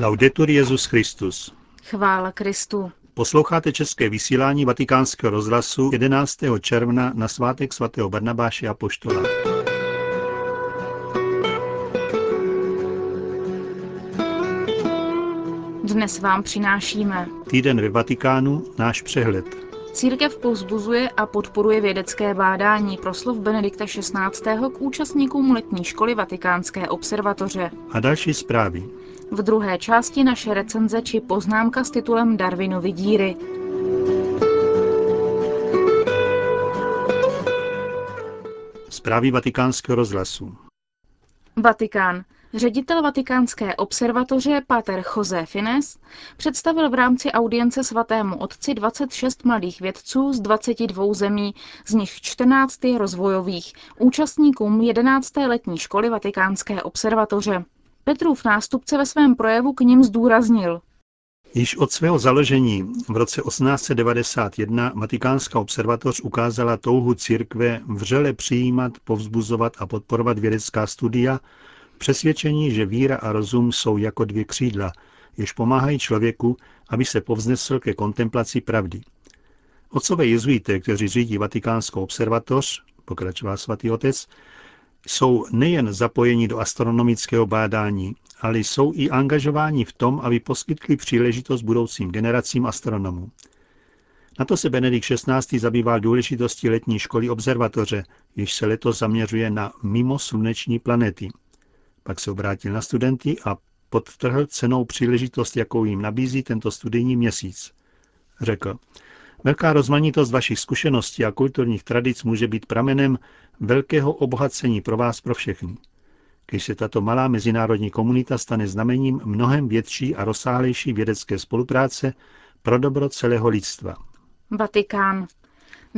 Laudetur Jezus Christus. Chvála Kristu. Posloucháte české vysílání Vatikánského rozhlasu 11. června na svátek svatého Barnabáše a Poštola. Dnes vám přinášíme Týden ve Vatikánu, náš přehled. Církev povzbuzuje a podporuje vědecké bádání proslov Benedikta XVI. k účastníkům letní školy Vatikánské observatoře. A další zprávy. V druhé části naše recenze či poznámka s titulem Darwinovy díry. Zprávy vatikánského rozhlasu. Vatikán. Ředitel vatikánské observatoře Pater José Fines představil v rámci audience svatému otci 26 mladých vědců z 22 zemí, z nich 14 je rozvojových, účastníkům 11. letní školy vatikánské observatoře. Petrův nástupce ve svém projevu k ním zdůraznil. Již od svého založení v roce 1891 Vatikánská observatoř ukázala touhu církve vřele přijímat, povzbuzovat a podporovat vědecká studia, přesvědčení, že víra a rozum jsou jako dvě křídla, jež pomáhají člověku, aby se povznesl ke kontemplaci pravdy. Otcové jezuité, kteří řídí Vatikánskou observatoř, pokračoval svatý otec, jsou nejen zapojeni do astronomického bádání, ale jsou i angažováni v tom, aby poskytli příležitost budoucím generacím astronomů. Na to se Benedikt XVI. zabýval důležitostí letní školy observatoře, jež se letos zaměřuje na mimo sluneční planety. Pak se obrátil na studenty a podtrhl cenou příležitost, jakou jim nabízí tento studijní měsíc. Řekl, velká rozmanitost vašich zkušeností a kulturních tradic může být pramenem velkého obohacení pro vás pro všechny. Když se tato malá mezinárodní komunita stane znamením mnohem větší a rozsáhlejší vědecké spolupráce pro dobro celého lidstva. Vatikán.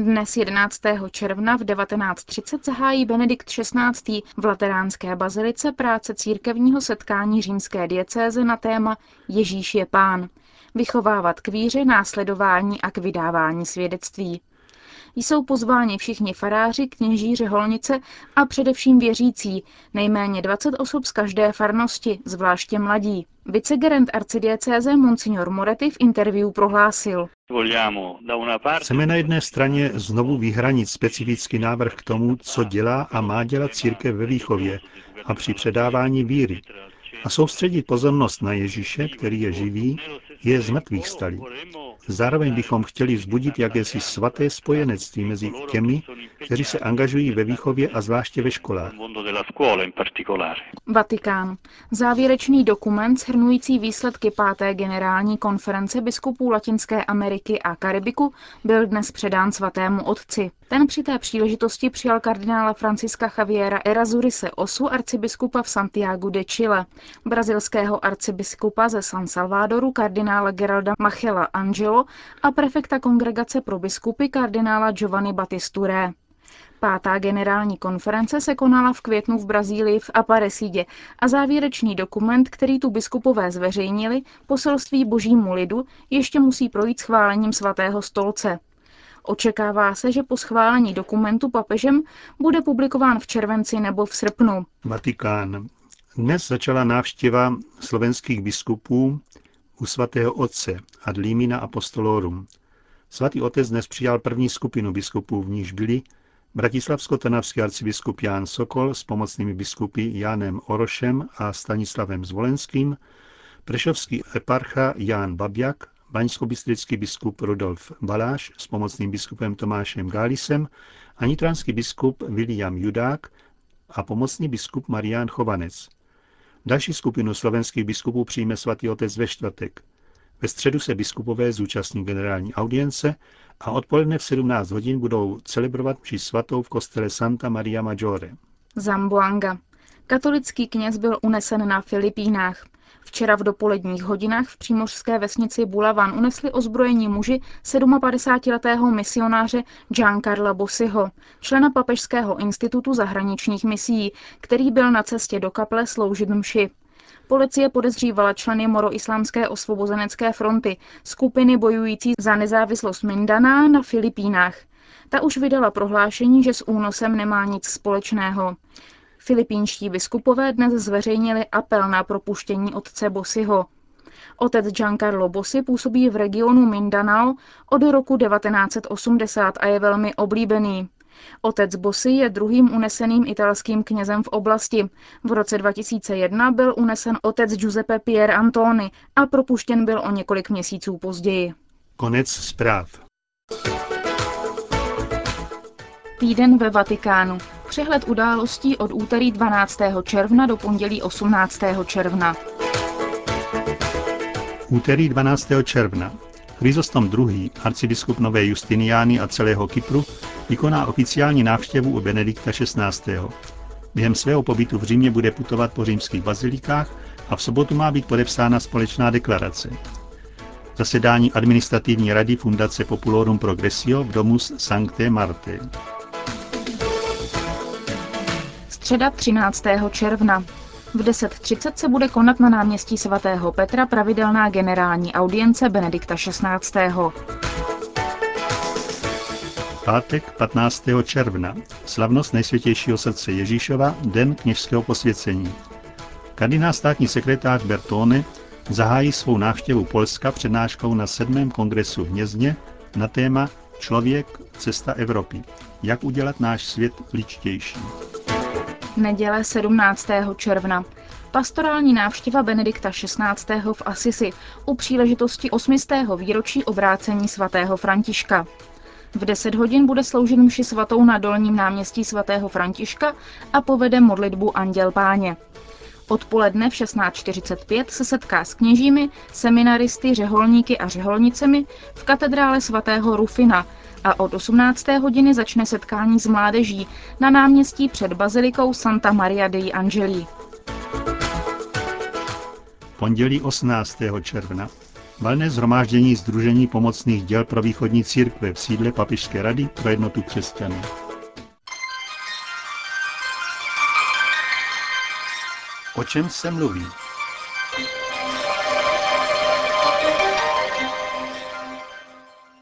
Dnes 11. června v 19.30 zahájí Benedikt XVI. v Lateránské bazilice práce církevního setkání římské diecéze na téma Ježíš je pán. Vychovávat k víře, následování a k vydávání svědectví. Jsou pozváni všichni faráři, kněží, řeholnice a především věřící, nejméně 20 osob z každé farnosti, zvláště mladí. Vicegerent arcidiecéze Monsignor Moretti v interview prohlásil. Chceme na jedné straně znovu vyhranit specifický návrh k tomu, co dělá a má dělat církev ve výchově a při předávání víry, a soustředit pozornost na Ježíše, který je živý, je z mrtvých stalý. Zároveň bychom chtěli vzbudit jakési svaté spojenectví mezi těmi, kteří se angažují ve výchově a zvláště ve školách. Vatikán. Závěrečný dokument shrnující výsledky páté generální konference biskupů Latinské Ameriky a Karibiku byl dnes předán svatému otci. Ten při té příležitosti přijal kardinála Franciska Javiera Erazurise Osu, arcibiskupa v Santiago de Chile, brazilského arcibiskupa ze San Salvadoru kardinála Geralda Machela Angelo a prefekta kongregace pro biskupy kardinála Giovanni Battisture. Pátá generální konference se konala v květnu v Brazílii v Aparecidě a závěrečný dokument, který tu biskupové zveřejnili, poselství božímu lidu, ještě musí projít schválením svatého stolce. Očekává se, že po schválení dokumentu papežem bude publikován v červenci nebo v srpnu. Vatikán. Dnes začala návštěva slovenských biskupů u svatého otce ad limina apostolorum. Svatý otec dnes přijal první skupinu biskupů, v níž byli bratislavsko-trnavský arcibiskup Ján Sokol s pomocnými biskupy Jánem Orošem a Stanislavem Zvolenským, prešovský eparcha Ján Babjak, baňskobistrický biskup Rudolf Baláš s pomocným biskupem Tomášem Gálisem a nitranský biskup William Judák a pomocný biskup Marián Chovanec. Další skupinu slovenských biskupů přijme svatý otec ve čtvrtek. Ve středu se biskupové zúčastní generální audience a odpoledne v 17 hodin budou celebrovat při svatou v kostele Santa Maria Maggiore. Zamboanga. Katolický kněz byl unesen na Filipínách. Včera v dopoledních hodinách v přímořské vesnici Bulavan unesli ozbrojení muži 57-letého misionáře Giancarla Bosiho, člena Papežského institutu zahraničních misií, který byl na cestě do kaple sloužit mši. Policie podezřívala členy Moroislámské osvobozenecké fronty, skupiny bojující za nezávislost Mindaná na Filipínách. Ta už vydala prohlášení, že s únosem nemá nic společného. Filipínští biskupové dnes zveřejnili apel na propuštění otce Bosiho. Otec Giancarlo Bossi působí v regionu Mindanao od roku 1980 a je velmi oblíbený. Otec Bosy je druhým uneseným italským knězem v oblasti. V roce 2001 byl unesen otec Giuseppe Pier Antoni a propuštěn byl o několik měsíců později. Konec zpráv. Týden ve Vatikánu. Přehled událostí od úterý 12. června do pondělí 18. června. Úterý 12. června. Chryzostom II., arcibiskup Nové Justiniány a celého Kypru, vykoná oficiální návštěvu u Benedikta XVI. Během svého pobytu v Římě bude putovat po římských bazilikách a v sobotu má být podepsána společná deklarace. Zasedání administrativní rady Fundace Populorum Progressio v domu Sancte Marte. Středa 13. června. V 10.30 se bude konat na náměstí svatého Petra pravidelná generální audience Benedikta XVI. Pátek 15. června. Slavnost nejsvětějšího srdce Ježíšova, Den kněžského posvěcení. Kardinál státní sekretář Bertone zahájí svou návštěvu Polska přednáškou na 7. kongresu v Hnězdě na téma Člověk, cesta Evropy. Jak udělat náš svět ličtější. Neděle 17. června. Pastorální návštěva Benedikta XVI. v Asisi u příležitosti 8. výročí obrácení svatého Františka. V 10 hodin bude sloužit mši svatou na dolním náměstí svatého Františka a povede modlitbu Anděl Páně. Odpoledne v 16.45 se setká s kněžími, seminaristy, řeholníky a řeholnicemi v katedrále svatého Rufina a od 18. hodiny začne setkání s mládeží na náměstí před bazilikou Santa Maria dei Angeli. Pondělí 18. června. Valné zhromáždění Združení pomocných děl pro východní církve v sídle Papižské rady pro jednotu křesťanů. O čem se mluví?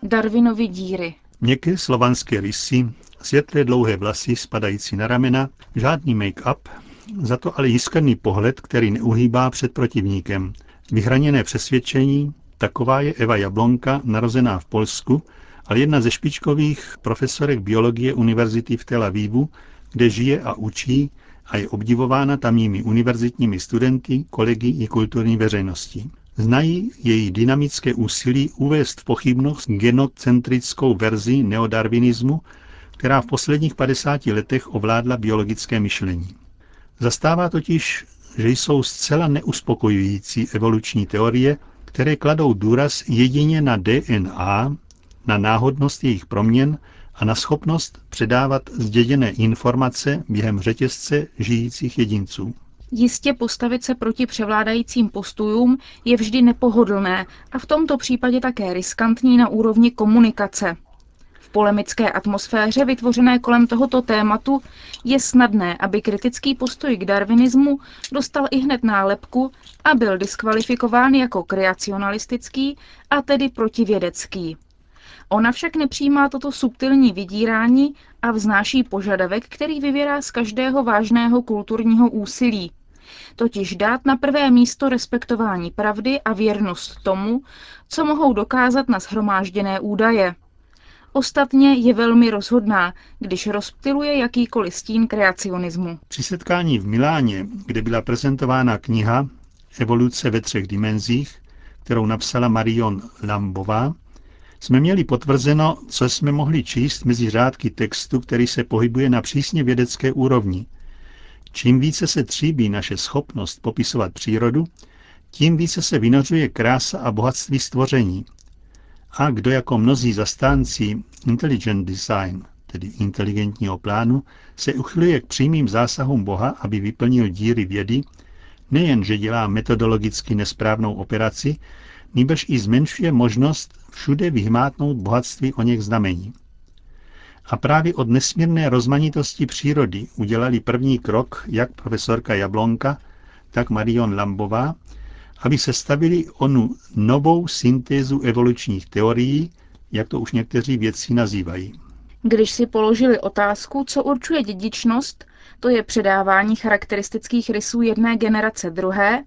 Darwinovy díry. Měkké slovanské rysy, světlé dlouhé vlasy spadající na ramena, žádný make-up, za to ale jiskrný pohled, který neuhýbá před protivníkem. Vyhraněné přesvědčení, taková je Eva Jablonka, narozená v Polsku, ale jedna ze špičkových profesorek biologie univerzity v Tel Avivu, kde žije a učí a je obdivována tamními univerzitními studenty, kolegy i kulturní veřejností. Znají její dynamické úsilí uvést v pochybnost genocentrickou verzi neodarwinismu, která v posledních 50 letech ovládla biologické myšlení. Zastává totiž, že jsou zcela neuspokojující evoluční teorie, které kladou důraz jedině na DNA, na náhodnost jejich proměn a na schopnost předávat zděděné informace během řetězce žijících jedinců. Jistě postavit se proti převládajícím postojům je vždy nepohodlné a v tomto případě také riskantní na úrovni komunikace. V polemické atmosféře vytvořené kolem tohoto tématu je snadné, aby kritický postoj k darwinismu dostal i hned nálepku a byl diskvalifikován jako kreacionalistický a tedy protivědecký. Ona však nepřijímá toto subtilní vydírání a vznáší požadavek, který vyvěrá z každého vážného kulturního úsilí. Totiž dát na prvé místo respektování pravdy a věrnost tomu, co mohou dokázat na shromážděné údaje. Ostatně je velmi rozhodná, když rozptiluje jakýkoliv stín kreacionismu. Při setkání v Miláně, kde byla prezentována kniha Evoluce ve třech dimenzích, kterou napsala Marion Lambová, jsme měli potvrzeno, co jsme mohli číst mezi řádky textu, který se pohybuje na přísně vědecké úrovni. Čím více se tříbí naše schopnost popisovat přírodu, tím více se vynořuje krása a bohatství stvoření. A kdo jako mnozí zastánci intelligent design, tedy inteligentního plánu, se uchyluje k přímým zásahům Boha, aby vyplnil díry vědy, nejen, že dělá metodologicky nesprávnou operaci, nýbrž i zmenšuje možnost všude vyhmátnout bohatství o něch znamení. A právě od nesmírné rozmanitosti přírody udělali první krok jak profesorka Jablonka, tak Marion Lambová, aby se stavili onu novou syntézu evolučních teorií, jak to už někteří vědci nazývají. Když si položili otázku, co určuje dědičnost, to je předávání charakteristických rysů jedné generace druhé,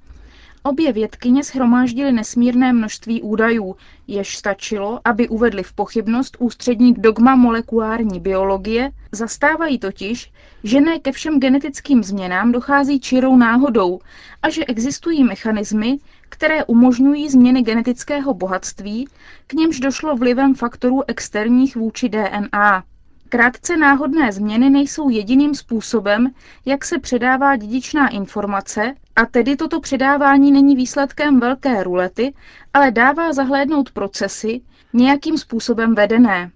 Obě vědkyně shromáždily nesmírné množství údajů, jež stačilo, aby uvedli v pochybnost ústřední dogma molekulární biologie, zastávají totiž, že ne ke všem genetickým změnám dochází čirou náhodou a že existují mechanismy, které umožňují změny genetického bohatství, k němž došlo vlivem faktorů externích vůči DNA. Krátce náhodné změny nejsou jediným způsobem, jak se předává dědičná informace, a tedy toto předávání není výsledkem velké rulety, ale dává zahlédnout procesy, nějakým způsobem vedené.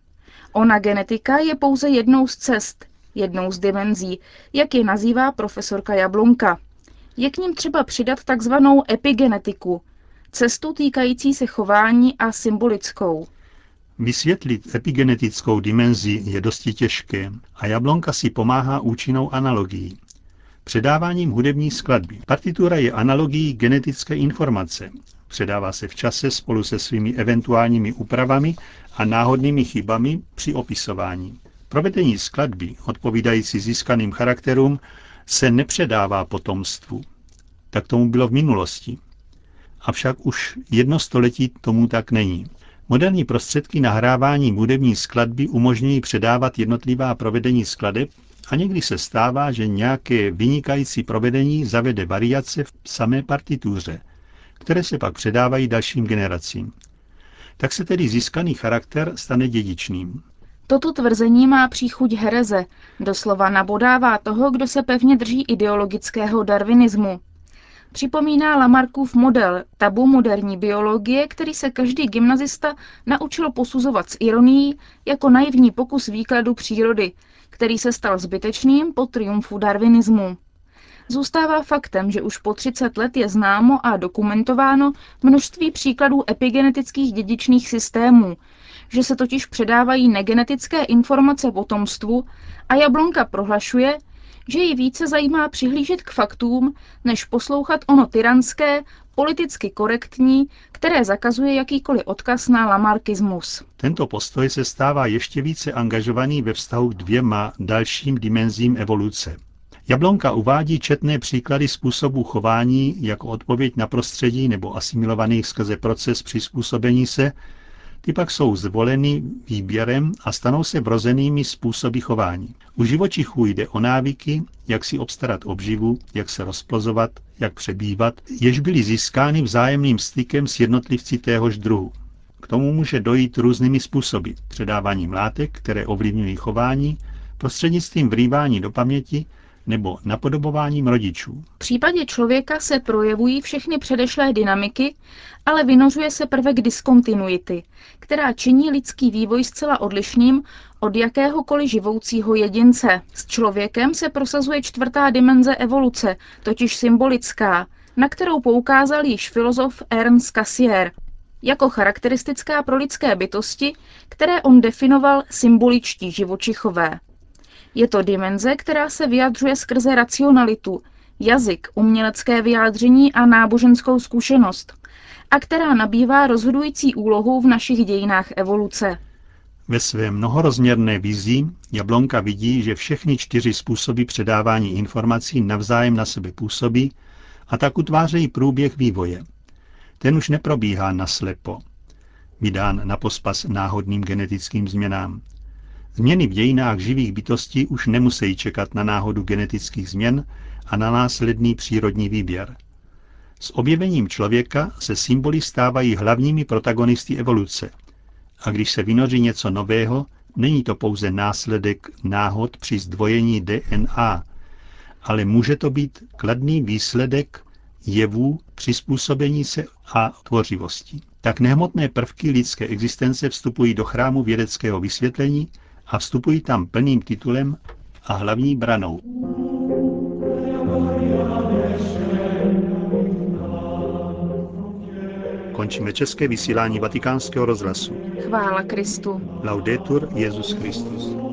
Ona genetika je pouze jednou z cest, jednou z dimenzí, jak je nazývá profesorka Jablonka. Je k ním třeba přidat takzvanou epigenetiku, cestu týkající se chování a symbolickou. Vysvětlit epigenetickou dimenzi je dosti těžké a Jablonka si pomáhá účinnou analogií. Předáváním hudební skladby. Partitura je analogií genetické informace. Předává se v čase spolu se svými eventuálními úpravami a náhodnými chybami při opisování. Provedení skladby, odpovídající získaným charakterům, se nepředává potomstvu. Tak tomu bylo v minulosti. Avšak už jedno století tomu tak není. Moderní prostředky nahrávání hudební skladby umožňují předávat jednotlivá provedení skladeb a někdy se stává, že nějaké vynikající provedení zavede variace v samé partituře, které se pak předávají dalším generacím. Tak se tedy získaný charakter stane dědičným. Toto tvrzení má příchuť hereze, doslova nabodává toho, kdo se pevně drží ideologického darwinismu. Připomíná Lamarckův model tabu moderní biologie, který se každý gymnazista naučil posuzovat s ironií jako naivní pokus výkladu přírody, který se stal zbytečným po triumfu darwinismu. Zůstává faktem, že už po 30 let je známo a dokumentováno množství příkladů epigenetických dědičných systémů, že se totiž předávají negenetické informace potomstvu a Jablonka prohlašuje, že ji více zajímá přihlížet k faktům, než poslouchat ono tyranské, politicky korektní, které zakazuje jakýkoliv odkaz na lamarkismus. Tento postoj se stává ještě více angažovaný ve vztahu k dvěma dalším dimenzím evoluce. Jablonka uvádí četné příklady způsobů chování jako odpověď na prostředí nebo asimilovaných skrze proces přizpůsobení se, ty pak jsou zvoleny výběrem a stanou se vrozenými způsoby chování. U živočichů jde o návyky, jak si obstarat obživu, jak se rozplozovat, jak přebývat, jež byly získány vzájemným stykem s jednotlivci téhož druhu. K tomu může dojít různými způsoby. Předáváním látek, které ovlivňují chování, prostřednictvím vrývání do paměti nebo napodobováním rodičů. V případě člověka se projevují všechny předešlé dynamiky, ale vynořuje se prvek diskontinuity, která činí lidský vývoj zcela odlišným od jakéhokoliv živoucího jedince. S člověkem se prosazuje čtvrtá dimenze evoluce, totiž symbolická, na kterou poukázal již filozof Ernst Cassier, jako charakteristická pro lidské bytosti, které on definoval symboličtí živočichové. Je to dimenze, která se vyjadřuje skrze racionalitu, jazyk, umělecké vyjádření a náboženskou zkušenost a která nabývá rozhodující úlohu v našich dějinách evoluce. Ve své mnohorozměrné vizi Jablonka vidí, že všechny čtyři způsoby předávání informací navzájem na sebe působí a tak utvářejí průběh vývoje. Ten už neprobíhá naslepo, vydán na pospas náhodným genetickým změnám. Změny v dějinách živých bytostí už nemusí čekat na náhodu genetických změn a na následný přírodní výběr. S objevením člověka se symboly stávají hlavními protagonisty evoluce. A když se vynoří něco nového, není to pouze následek náhod při zdvojení DNA, ale může to být kladný výsledek jevů, přizpůsobení se a tvořivosti. Tak nehmotné prvky lidské existence vstupují do chrámu vědeckého vysvětlení a vstupují tam plným titulem a hlavní branou. Končíme české vysílání vatikánského rozhlasu. Chvála Kristu. Laudetur Jezus Christus.